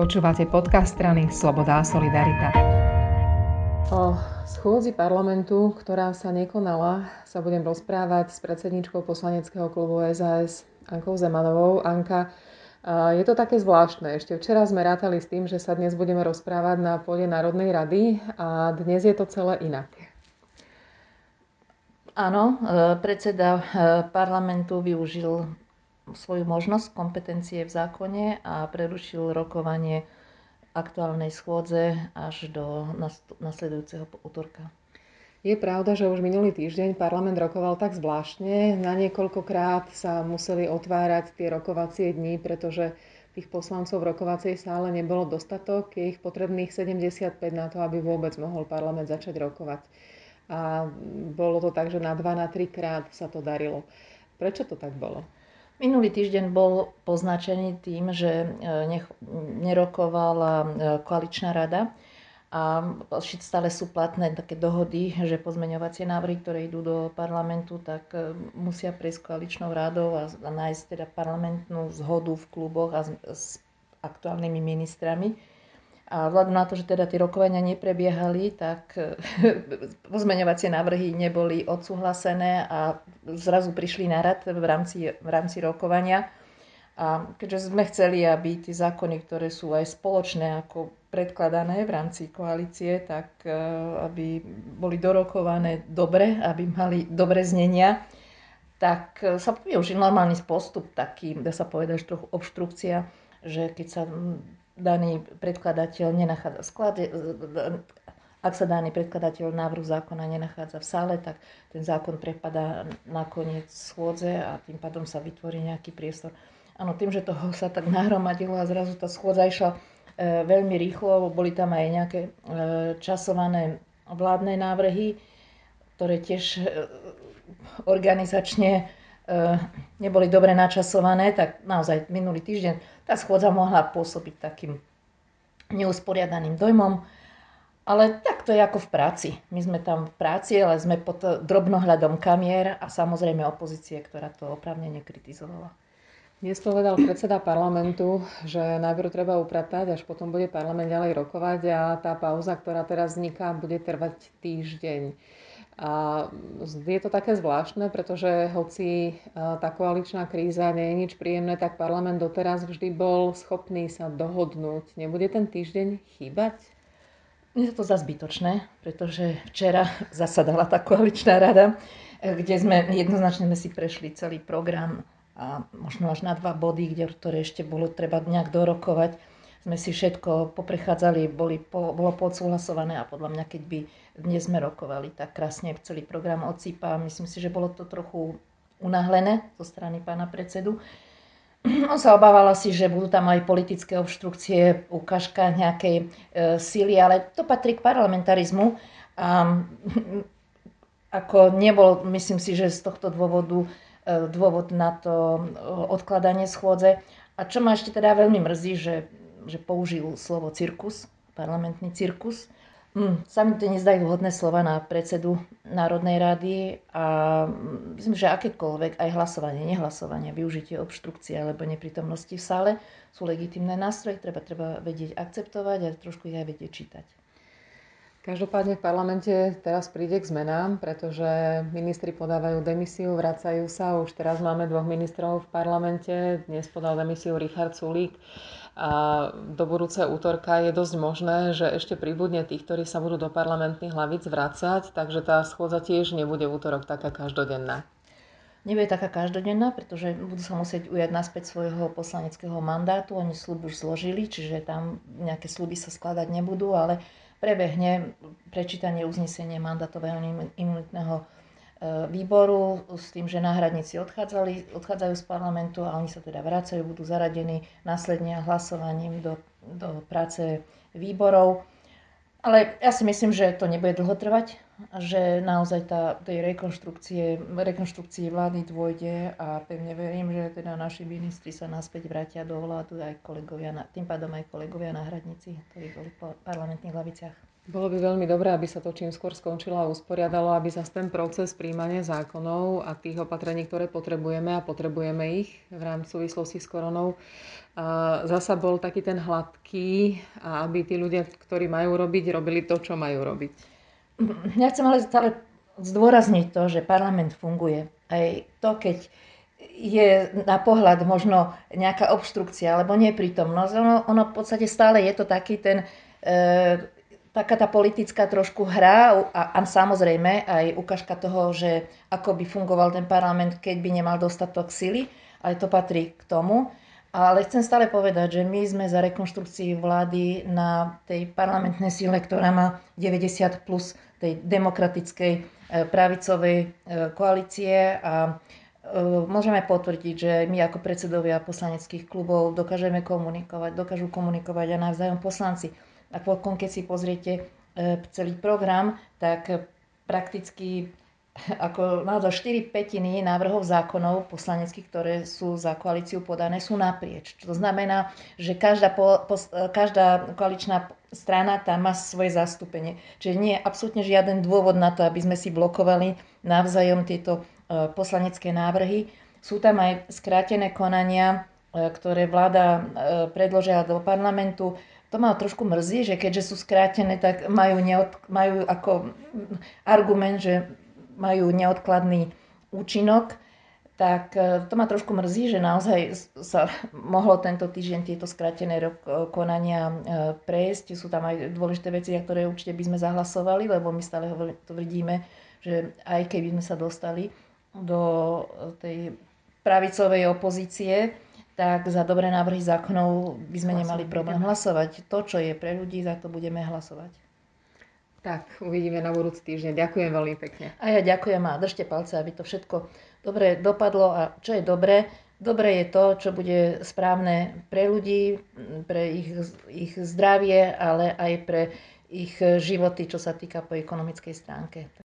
Počúvate podcast strany Sloboda a Solidarita. O schôdzi parlamentu, ktorá sa nekonala, sa budem rozprávať s predsedničkou poslaneckého klubu SAS Ankou Zemanovou. Anka, je to také zvláštne. Ešte včera sme rátali s tým, že sa dnes budeme rozprávať na pôde Národnej rady a dnes je to celé inak. Áno, e, predseda e, parlamentu využil svoju možnosť, kompetencie v zákone a prerušil rokovanie aktuálnej schôdze až do nasledujúceho útorka. Je pravda, že už minulý týždeň parlament rokoval tak zvláštne. Na niekoľkokrát sa museli otvárať tie rokovacie dni, pretože tých poslancov v rokovacej sále nebolo dostatok. Je ich potrebných 75 na to, aby vôbec mohol parlament začať rokovať. A bolo to tak, že na 2 na 3 krát sa to darilo. Prečo to tak bolo? Minulý týždeň bol poznačený tým, že e, nerokovala e, koaličná rada a stále sú platné také dohody, že pozmeňovacie návrhy, ktoré idú do parlamentu, tak e, musia prejsť koaličnou radou a, a nájsť teda parlamentnú zhodu v kluboch a s, s aktuálnymi ministrami. A vzhľadom na to, že teda tie rokovania neprebiehali, tak pozmeňovacie návrhy neboli odsúhlasené a zrazu prišli na rad v rámci, v rámci rokovania. A keďže sme chceli, aby tie zákony, ktoré sú aj spoločné ako predkladané v rámci koalície, tak e, aby boli dorokované dobre, aby mali dobre znenia, tak e, sa využil normálny postup, taký, dá sa povedať, že trochu obštrukcia, že keď sa daný predkladateľ nenachádza v sklade, ak sa daný predkladateľ návrhu zákona nenachádza v sále, tak ten zákon prepadá na koniec schôdze a tým pádom sa vytvorí nejaký priestor. Áno, tým, že toho sa tak nahromadilo a zrazu tá schôdza išla e, veľmi rýchlo, boli tam aj nejaké e, časované vládne návrhy, ktoré tiež e, organizačne neboli dobre načasované, tak naozaj minulý týždeň tá schôdza mohla pôsobiť takým neusporiadaným dojmom. Ale tak to je ako v práci. My sme tam v práci, ale sme pod drobnohľadom kamier a samozrejme opozície, ktorá to opravne nekritizovala. Dnes povedal predseda parlamentu, že najprv treba upratať, až potom bude parlament ďalej rokovať a tá pauza, ktorá teraz vzniká, bude trvať týždeň. A je to také zvláštne, pretože hoci tá koaličná kríza nie je nič príjemné, tak parlament doteraz vždy bol schopný sa dohodnúť. Nebude ten týždeň chýbať? Je to za zbytočné, pretože včera zasadala tá koaličná rada, kde sme jednoznačne sme si prešli celý program a možno až na dva body, ktoré ešte bolo treba nejak dorokovať. Sme si všetko poprechádzali, boli, po, bolo podsúhlasované a podľa mňa, keď by dnes sme rokovali tak krásne celý program odsýpa. Myslím si, že bolo to trochu unahlené zo strany pána predsedu. On sa obával asi, že budú tam aj politické obštrukcie, ukážka nejakej e, síly, ale to patrí k parlamentarizmu. A, ako nebol, myslím si, že z tohto dôvodu e, dôvod na to e, odkladanie schôdze. A čo ma ešte teda veľmi mrzí, že, že použil slovo cirkus, parlamentný cirkus, Mm, sa mi to nezdajú vhodné slova na predsedu Národnej rady a myslím, že akékoľvek aj hlasovanie, nehlasovanie, využitie obštrukcie alebo neprítomnosti v sále sú legitimné nástroje, treba, treba vedieť akceptovať a trošku ich aj vedieť čítať. Každopádne v parlamente teraz príde k zmenám, pretože ministri podávajú demisiu, vracajú sa. Už teraz máme dvoch ministrov v parlamente. Dnes podal demisiu Richard Sulík a do budúceho útorka je dosť možné, že ešte pribudne tých, ktorí sa budú do parlamentných hlavíc vrácať, takže tá schôdza tiež nebude v útorok taká každodenná. Nebude taká každodenná, pretože budú sa musieť ujať naspäť svojho poslaneckého mandátu. Oni slub už zložili, čiže tam nejaké sluby sa skladať nebudú, ale prebehne prečítanie uznesenia mandátového imunitného výboru s tým, že náhradníci odchádzali, odchádzajú z parlamentu a oni sa teda vracajú, budú zaradení následne hlasovaním do, do práce výborov. Ale ja si myslím, že to nebude dlho trvať. že naozaj tá, tej rekonštrukcie, rekonštrukcii vlády dôjde a pevne verím, že teda naši ministri sa naspäť vrátia do vládu aj kolegovia, tým pádom aj kolegovia náhradníci, ktorí boli po parlamentných laviciach. Bolo by veľmi dobré, aby sa to čím skôr skončilo a usporiadalo, aby sa ten proces príjmania zákonov a tých opatrení, ktoré potrebujeme a potrebujeme ich v rámci súvislosti s koronou, zasa bol taký ten hladký a aby tí ľudia, ktorí majú robiť, robili to, čo majú robiť. Ja chcem ale stále zdôrazniť to, že parlament funguje. Aj to, keď je na pohľad možno nejaká obštrukcia alebo neprítomnosť, ono, ono v podstate stále je to taký ten e, taká tá politická trošku hra a, a samozrejme aj ukážka toho, že ako by fungoval ten parlament, keď by nemal dostatok sily, aj to patrí k tomu. Ale chcem stále povedať, že my sme za rekonštrukcii vlády na tej parlamentnej síle, ktorá má 90 plus tej demokratickej e, pravicovej e, koalície a e, môžeme potvrdiť, že my ako predsedovia poslaneckých klubov dokážeme komunikovať, dokážu komunikovať aj navzájom poslanci a potom, keď si pozriete e, celý program, tak prakticky ako naozaj 4 petiny návrhov zákonov poslaneckých, ktoré sú za koalíciu podané, sú naprieč. To znamená, že každá, po, po, každá koaličná strana tam má svoje zastúpenie. Čiže nie je absolútne žiaden dôvod na to, aby sme si blokovali navzájom tieto uh, poslanecké návrhy. Sú tam aj skrátené konania, ktoré vláda predložila do parlamentu to ma trošku mrzí, že keďže sú skrátené, tak majú, neod, majú ako argument, že majú neodkladný účinok, tak e, to ma trošku mrzí, že naozaj sa mohlo tento týždeň tieto skrátené konania e, prejsť. Sú tam aj dôležité veci, na ktoré určite by sme zahlasovali, lebo my stále tvrdíme, že aj keby sme sa dostali do tej pravicovej opozície, tak za dobré návrhy zákonov by sme hlasovať nemali problém hlasovať. To, čo je pre ľudí, za to budeme hlasovať. Tak, uvidíme na budúci týždeň. Ďakujem veľmi pekne. A ja ďakujem a držte palce, aby to všetko dobre dopadlo. A čo je dobré? Dobré je to, čo bude správne pre ľudí, pre ich, ich zdravie, ale aj pre ich životy, čo sa týka po ekonomickej stránke.